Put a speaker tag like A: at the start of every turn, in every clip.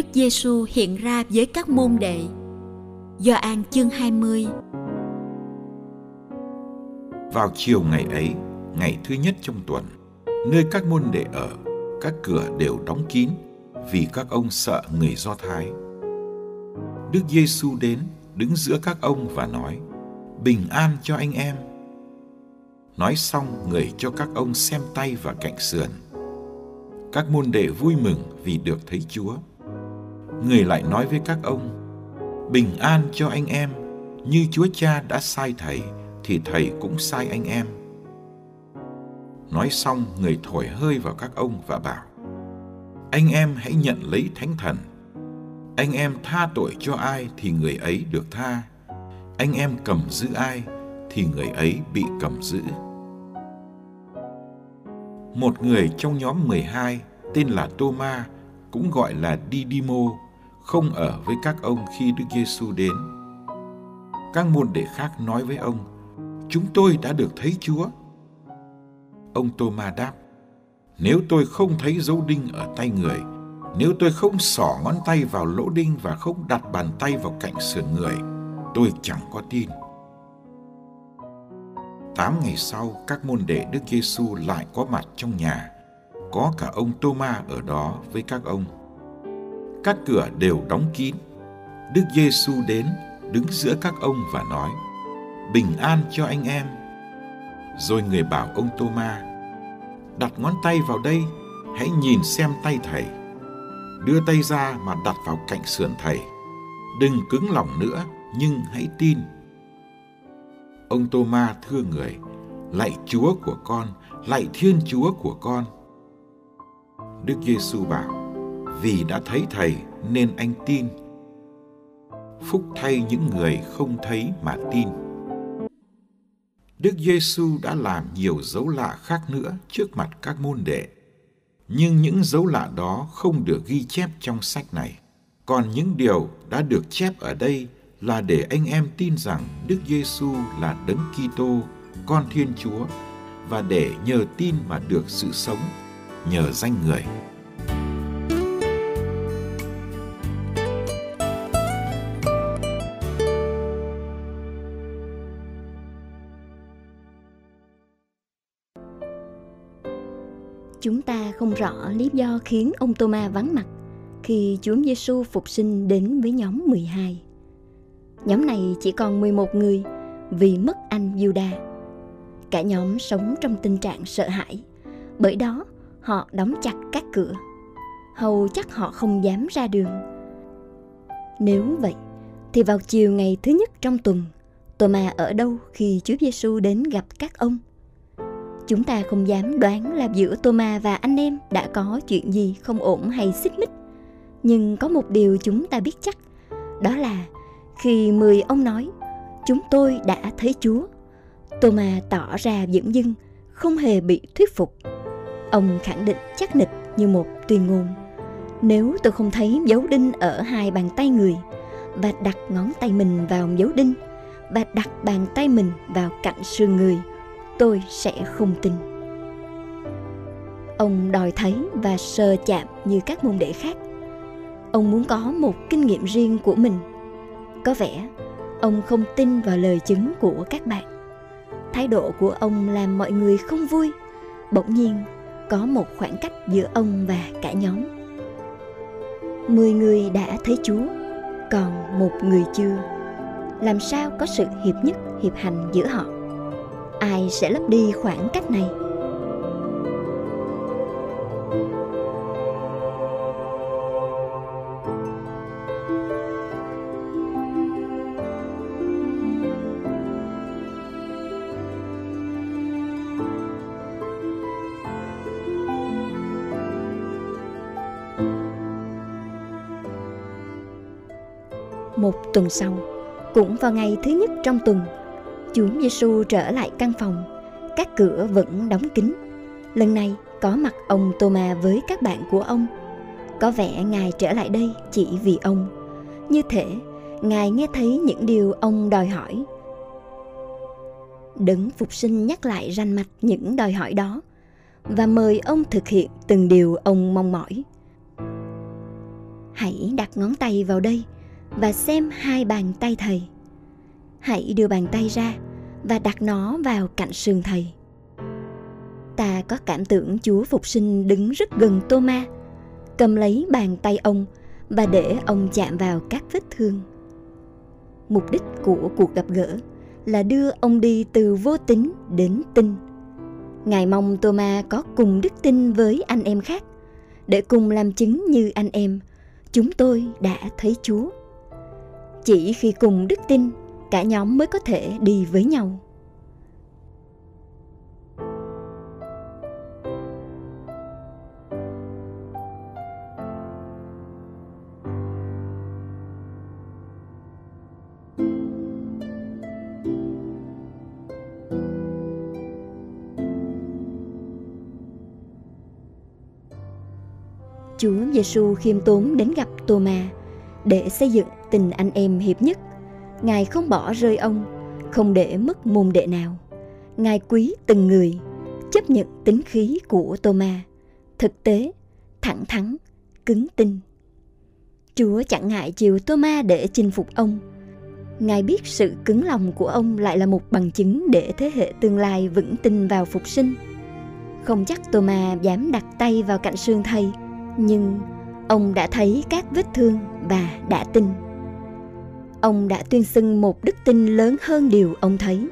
A: Đức Giêsu hiện ra với các môn đệ. Do An chương 20
B: Vào chiều ngày ấy, ngày thứ nhất trong tuần, nơi các môn đệ ở, các cửa đều đóng kín vì các ông sợ người Do Thái. Đức Giêsu đến đứng giữa các ông và nói: "Bình an cho anh em." Nói xong, người cho các ông xem tay và cạnh sườn. Các môn đệ vui mừng vì được thấy Chúa. Người lại nói với các ông: "Bình an cho anh em, như Chúa Cha đã sai thầy thì thầy cũng sai anh em." Nói xong, người thổi hơi vào các ông và bảo: "Anh em hãy nhận lấy Thánh Thần. Anh em tha tội cho ai thì người ấy được tha. Anh em cầm giữ ai thì người ấy bị cầm giữ." Một người trong nhóm 12 tên là Tô-ma, cũng gọi là didimo không ở với các ông khi Đức Giêsu đến. Các môn đệ khác nói với ông: "Chúng tôi đã được thấy Chúa." Ông Tô-ma đáp: "Nếu tôi không thấy dấu đinh ở tay người, nếu tôi không xỏ ngón tay vào lỗ đinh và không đặt bàn tay vào cạnh sườn người, tôi chẳng có tin." Tám ngày sau, các môn đệ Đức Giêsu lại có mặt trong nhà. Có cả ông Tô-ma ở đó với các ông. Các cửa đều đóng kín. Đức Giêsu đến, đứng giữa các ông và nói: "Bình an cho anh em." Rồi người bảo ông Tô-ma: "Đặt ngón tay vào đây, hãy nhìn xem tay thầy. Đưa tay ra mà đặt vào cạnh sườn thầy. Đừng cứng lòng nữa, nhưng hãy tin." Ông Tô-ma thưa người: "Lạy Chúa của con, lạy Thiên Chúa của con." Đức Giêsu bảo: "Vì đã thấy Thầy nên anh tin. Phúc thay những người không thấy mà tin." Đức Giêsu đã làm nhiều dấu lạ khác nữa trước mặt các môn đệ. Nhưng những dấu lạ đó không được ghi chép trong sách này. Còn những điều đã được chép ở đây là để anh em tin rằng Đức Giêsu là Đấng Kitô, con Thiên Chúa và để nhờ tin mà được sự sống nhờ danh người.
C: Rõ lý do khiến ông Tô-ma vắng mặt khi Chúa Giêsu phục sinh đến với nhóm 12. Nhóm này chỉ còn 11 người vì mất anh Juda. Cả nhóm sống trong tình trạng sợ hãi, bởi đó họ đóng chặt các cửa. Hầu chắc họ không dám ra đường. Nếu vậy, thì vào chiều ngày thứ nhất trong tuần, Tô-ma ở đâu khi Chúa Giêsu đến gặp các ông? Chúng ta không dám đoán là giữa Tô-ma và anh em đã có chuyện gì không ổn hay xích mích. Nhưng có một điều chúng ta biết chắc, đó là khi mười ông nói, chúng tôi đã thấy Chúa. Tô-ma tỏ ra dững dưng, không hề bị thuyết phục. Ông khẳng định chắc nịch như một tuyên ngôn. Nếu tôi không thấy dấu đinh ở hai bàn tay người, và đặt ngón tay mình vào dấu đinh, và đặt bàn tay mình vào cạnh xương người, tôi sẽ không tin. Ông đòi thấy và sờ chạm như các môn đệ khác. Ông muốn có một kinh nghiệm riêng của mình. Có vẻ ông không tin vào lời chứng của các bạn. Thái độ của ông làm mọi người không vui. Bỗng nhiên có một khoảng cách giữa ông và cả nhóm. Mười người đã thấy Chúa, còn một người chưa. Làm sao có sự hiệp nhất, hiệp hành giữa họ? Ai sẽ lấp đi khoảng cách này? Một tuần sau, cũng vào ngày thứ nhất trong tuần, Chúa Giêsu trở lại căn phòng, các cửa vẫn đóng kín. Lần này có mặt ông Thomas với các bạn của ông. Có vẻ Ngài trở lại đây chỉ vì ông. Như thể Ngài nghe thấy những điều ông đòi hỏi. Đấng Phục sinh nhắc lại ranh mạch những đòi hỏi đó và mời ông thực hiện từng điều ông mong mỏi. Hãy đặt ngón tay vào đây và xem hai bàn tay thầy. Hãy đưa bàn tay ra và đặt nó vào cạnh sườn thầy. Ta có cảm tưởng Chúa Phục sinh đứng rất gần Tô-ma, cầm lấy bàn tay ông và để ông chạm vào các vết thương. Mục đích của cuộc gặp gỡ là đưa ông đi từ vô tính đến tin. Ngài mong Tô-ma có cùng đức tin với anh em khác để cùng làm chứng như anh em chúng tôi đã thấy Chúa. Chỉ khi cùng đức tin, cả nhóm mới có thể đi với nhau. Chúa Giêsu khiêm tốn đến gặp Tô-ma để xây dựng tình anh em hiệp nhất. Ngài không bỏ rơi ông, không để mất môn đệ nào. Ngài quý từng người, chấp nhận tính khí của Tô-ma, thực tế, thẳng thắn, cứng tin. Chúa chẳng ngại chiều Tô-ma để chinh phục ông. Ngài biết sự cứng lòng của ông lại là một bằng chứng để thế hệ tương lai vững tin vào phục sinh. Không chắc Tô-ma dám đặt tay vào cạnh xương thầy, nhưng ông đã thấy các vết thương và đã tin ông đã tuyên xưng một đức tin lớn hơn điều ông thấy.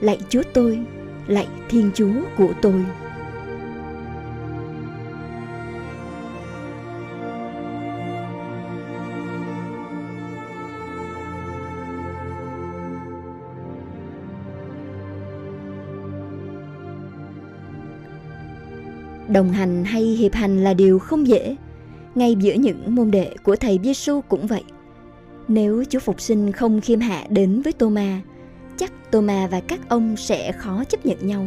C: Lạy chúa tôi, lạy thiên chúa của tôi. Đồng hành hay hiệp hành là điều không dễ. Ngay giữa những môn đệ của thầy Giêsu cũng vậy nếu Chúa Phục Sinh không khiêm hạ đến với Tô-ma, chắc Tô-ma và các ông sẽ khó chấp nhận nhau.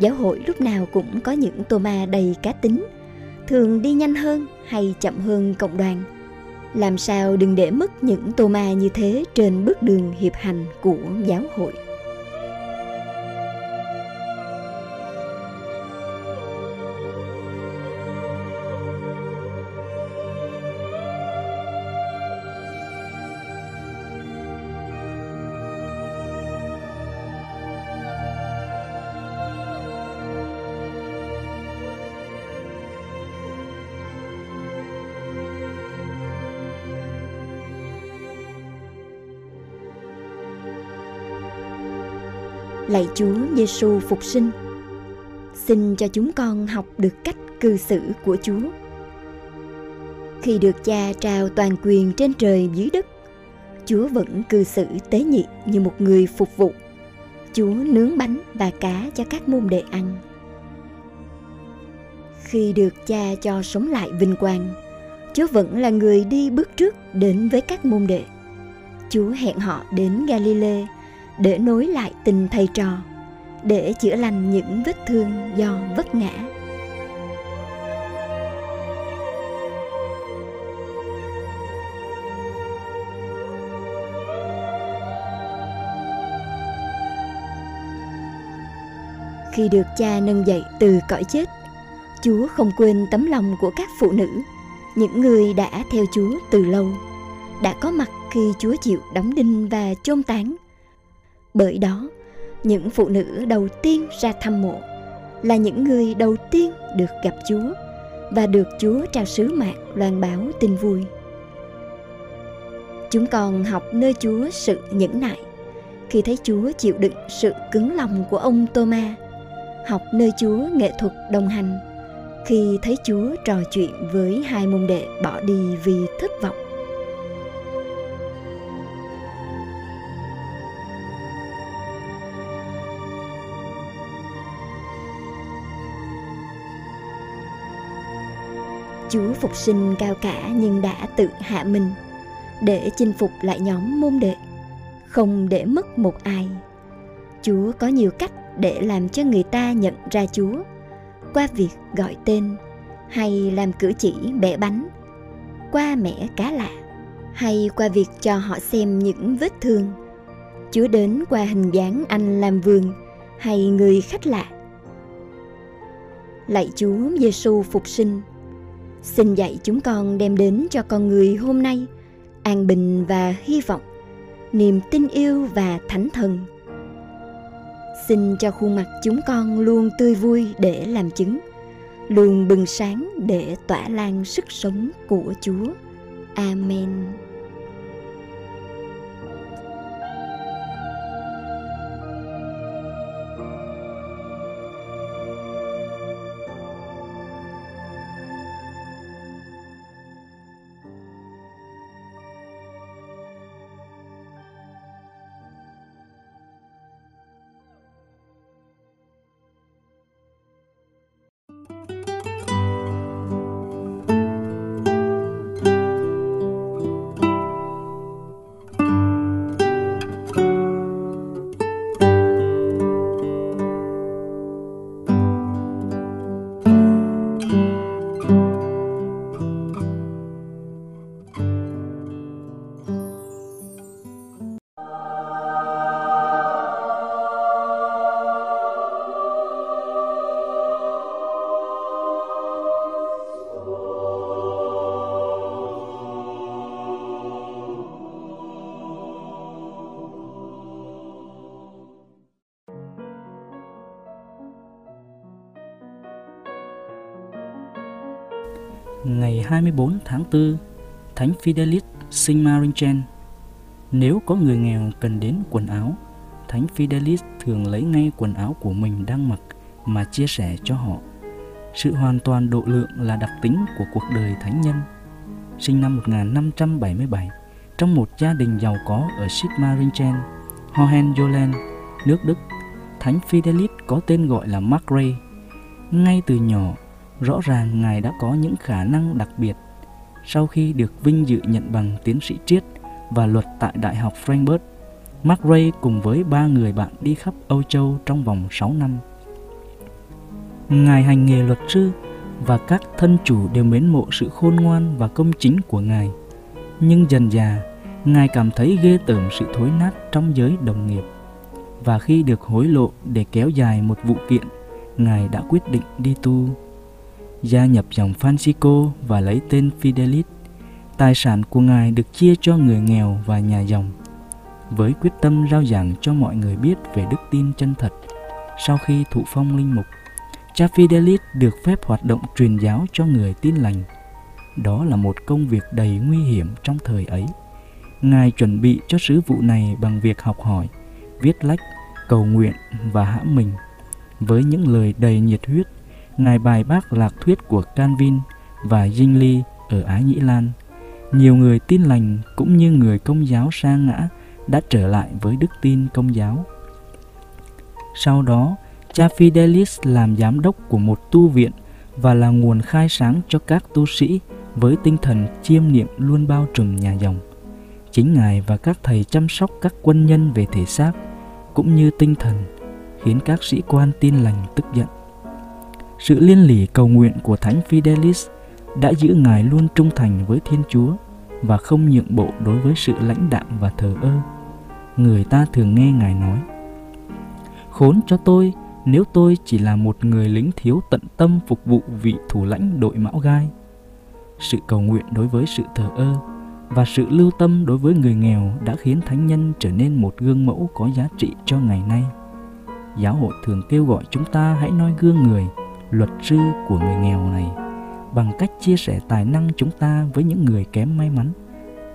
C: Giáo hội lúc nào cũng có những Tô-ma đầy cá tính, thường đi nhanh hơn hay chậm hơn cộng đoàn. Làm sao đừng để mất những Tô-ma như thế trên bước đường hiệp hành của giáo hội. Lạy Chúa Giêsu phục sinh. Xin cho chúng con học được cách cư xử của Chúa. Khi được Cha trao toàn quyền trên trời dưới đất, Chúa vẫn cư xử tế nhị như một người phục vụ. Chúa nướng bánh và cá cho các môn đệ ăn. Khi được Cha cho sống lại vinh quang, Chúa vẫn là người đi bước trước đến với các môn đệ. Chúa hẹn họ đến Galilee để nối lại tình thầy trò, để chữa lành những vết thương do vấp ngã. Khi được cha nâng dậy từ cõi chết, chúa không quên tấm lòng của các phụ nữ, những người đã theo chúa từ lâu, đã có mặt khi chúa chịu đóng đinh và chôn táng bởi đó những phụ nữ đầu tiên ra thăm mộ là những người đầu tiên được gặp chúa và được Chúa trao sứ mạng loan báo tin vui. Chúng còn học nơi Chúa sự nhẫn nại khi thấy Chúa chịu đựng sự cứng lòng của ông Thomas, học nơi Chúa nghệ thuật đồng hành khi thấy Chúa trò chuyện với hai môn đệ bỏ đi vì thất vọng. Chúa phục sinh cao cả nhưng đã tự hạ mình để chinh phục lại nhóm môn đệ, không để mất một ai. Chúa có nhiều cách để làm cho người ta nhận ra Chúa qua việc gọi tên hay làm cử chỉ bẻ bánh, qua mẻ cá lạ hay qua việc cho họ xem những vết thương. Chúa đến qua hình dáng anh làm vườn hay người khách lạ. Lạy Chúa Giêsu phục sinh, xin dạy chúng con đem đến cho con người hôm nay an bình và hy vọng, niềm tin yêu và thánh thần. Xin cho khuôn mặt chúng con luôn tươi vui để làm chứng, luôn bừng sáng để tỏa lan sức sống của chúa. Amen.
D: Ngày 24 tháng 4, Thánh Fidelis sinh Maringen. Nếu có người nghèo cần đến quần áo, Thánh Fidelis thường lấy ngay quần áo của mình đang mặc mà chia sẻ cho họ. Sự hoàn toàn độ lượng là đặc tính của cuộc đời thánh nhân. Sinh năm 1577 trong một gia đình giàu có ở Sigmaringen, Hohenzollern, nước Đức, Thánh Fidelis có tên gọi là Mark Ngay từ nhỏ, rõ ràng Ngài đã có những khả năng đặc biệt. Sau khi được vinh dự nhận bằng tiến sĩ triết và luật tại Đại học Frankfurt, Mark Ray cùng với ba người bạn đi khắp Âu Châu trong vòng 6 năm. Ngài hành nghề luật sư và các thân chủ đều mến mộ sự khôn ngoan và công chính của Ngài. Nhưng dần dà, Ngài cảm thấy ghê tởm sự thối nát trong giới đồng nghiệp. Và khi được hối lộ để kéo dài một vụ kiện, Ngài đã quyết định đi tu gia nhập dòng Francisco và lấy tên Fidelis. Tài sản của Ngài được chia cho người nghèo và nhà dòng, với quyết tâm rao giảng cho mọi người biết về đức tin chân thật. Sau khi thụ phong linh mục, cha Fidelis được phép hoạt động truyền giáo cho người tin lành. Đó là một công việc đầy nguy hiểm trong thời ấy. Ngài chuẩn bị cho sứ vụ này bằng việc học hỏi, viết lách, cầu nguyện và hãm mình với những lời đầy nhiệt huyết Ngài bài bác lạc thuyết của Calvin và Zwingli ở Ái Nhĩ Lan. Nhiều người tin lành cũng như người công giáo sa ngã đã trở lại với đức tin công giáo. Sau đó, cha Fidelis làm giám đốc của một tu viện và là nguồn khai sáng cho các tu sĩ với tinh thần chiêm niệm luôn bao trùm nhà dòng. Chính Ngài và các thầy chăm sóc các quân nhân về thể xác cũng như tinh thần khiến các sĩ quan tin lành tức giận. Sự liên lỉ cầu nguyện của Thánh Fidelis đã giữ Ngài luôn trung thành với Thiên Chúa và không nhượng bộ đối với sự lãnh đạm và thờ ơ. Người ta thường nghe Ngài nói, Khốn cho tôi nếu tôi chỉ là một người lính thiếu tận tâm phục vụ vị thủ lãnh đội mão gai. Sự cầu nguyện đối với sự thờ ơ và sự lưu tâm đối với người nghèo đã khiến thánh nhân trở nên một gương mẫu có giá trị cho ngày nay. Giáo hội thường kêu gọi chúng ta hãy noi gương người luật sư của người nghèo này bằng cách chia sẻ tài năng chúng ta với những người kém may mắn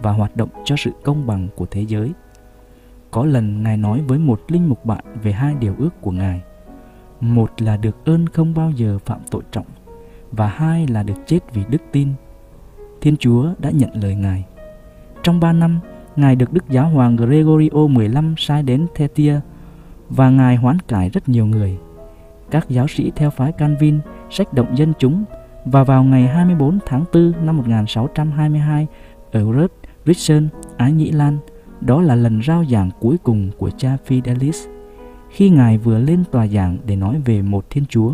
D: và hoạt động cho sự công bằng của thế giới. Có lần Ngài nói với một linh mục bạn về hai điều ước của Ngài. Một là được ơn không bao giờ phạm tội trọng và hai là được chết vì đức tin. Thiên Chúa đã nhận lời Ngài. Trong ba năm, Ngài được Đức Giáo Hoàng Gregorio XV sai đến Thetia và Ngài hoán cải rất nhiều người. Các giáo sĩ theo phái Calvin sách động dân chúng và vào ngày 24 tháng 4 năm 1622 ở Rớt, Richson, Ái Nhĩ Lan, đó là lần rao giảng cuối cùng của cha Fidelis. Khi Ngài vừa lên tòa giảng để nói về một Thiên Chúa,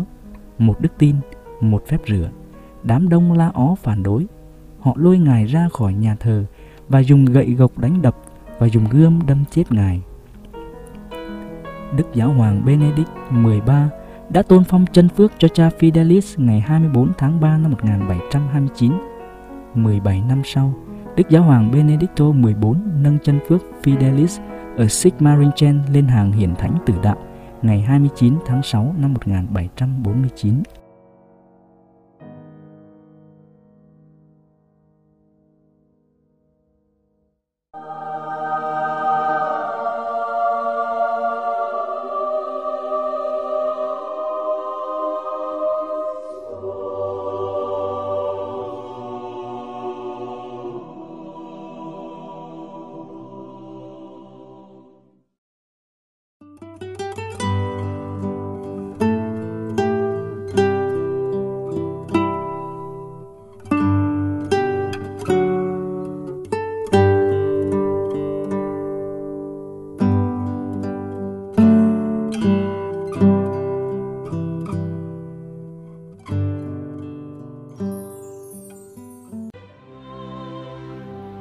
D: một đức tin, một phép rửa, đám đông la ó phản đối. Họ lôi Ngài ra khỏi nhà thờ và dùng gậy gộc đánh đập và dùng gươm đâm chết Ngài. Đức Giáo hoàng Benedict XIII đã tôn phong chân phước cho cha Fidelis ngày 24 tháng 3 năm 1729. 17 năm sau, Đức Giáo hoàng Benedicto XIV nâng chân phước Fidelis ở Sigmaringen lên hàng hiển thánh tử đạo ngày 29 tháng 6 năm 1749.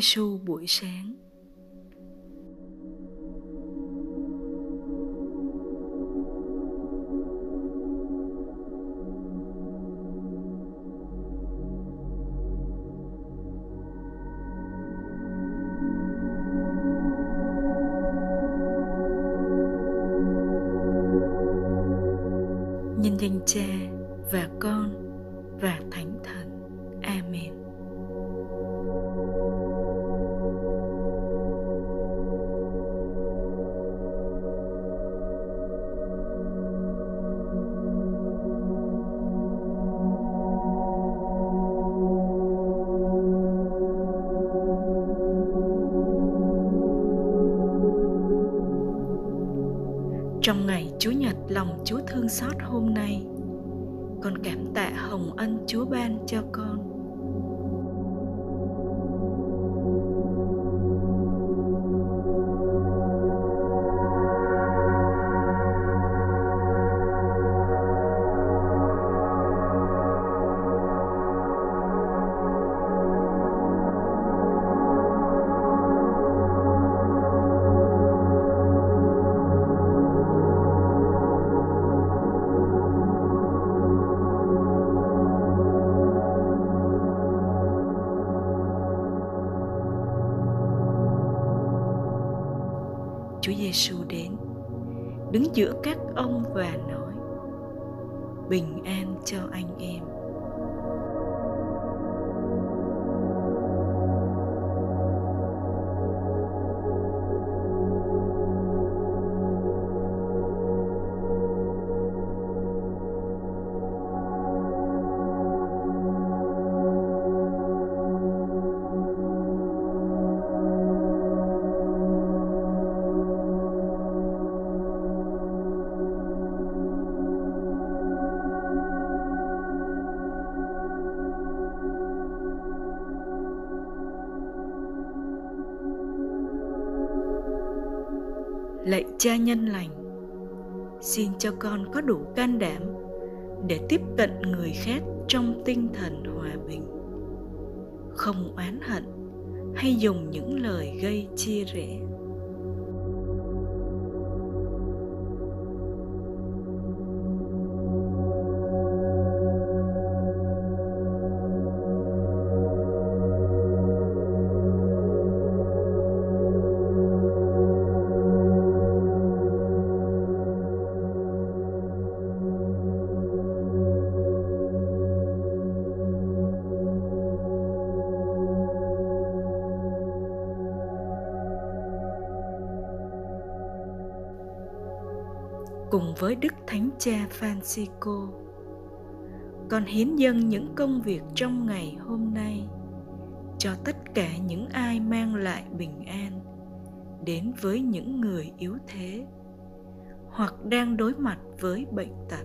E: Giêsu buổi sáng. Nhân danh Cha và Con ngày lòng Chúa thương xót hôm nay, con cảm tạ hồng ân Chúa ban cho con. Bình an cho anh em. Cha nhân lành, xin cho con có đủ can đảm để tiếp cận người khác trong tinh thần hòa bình. Không oán hận hay dùng những lời gây chia rẽ. Cùng với Đức Thánh Cha Francisco. Con hiến dâng những công việc trong ngày hôm nay, cho tất cả những ai mang lại bình an, đến với những người yếu thế, hoặc đang đối mặt với bệnh tật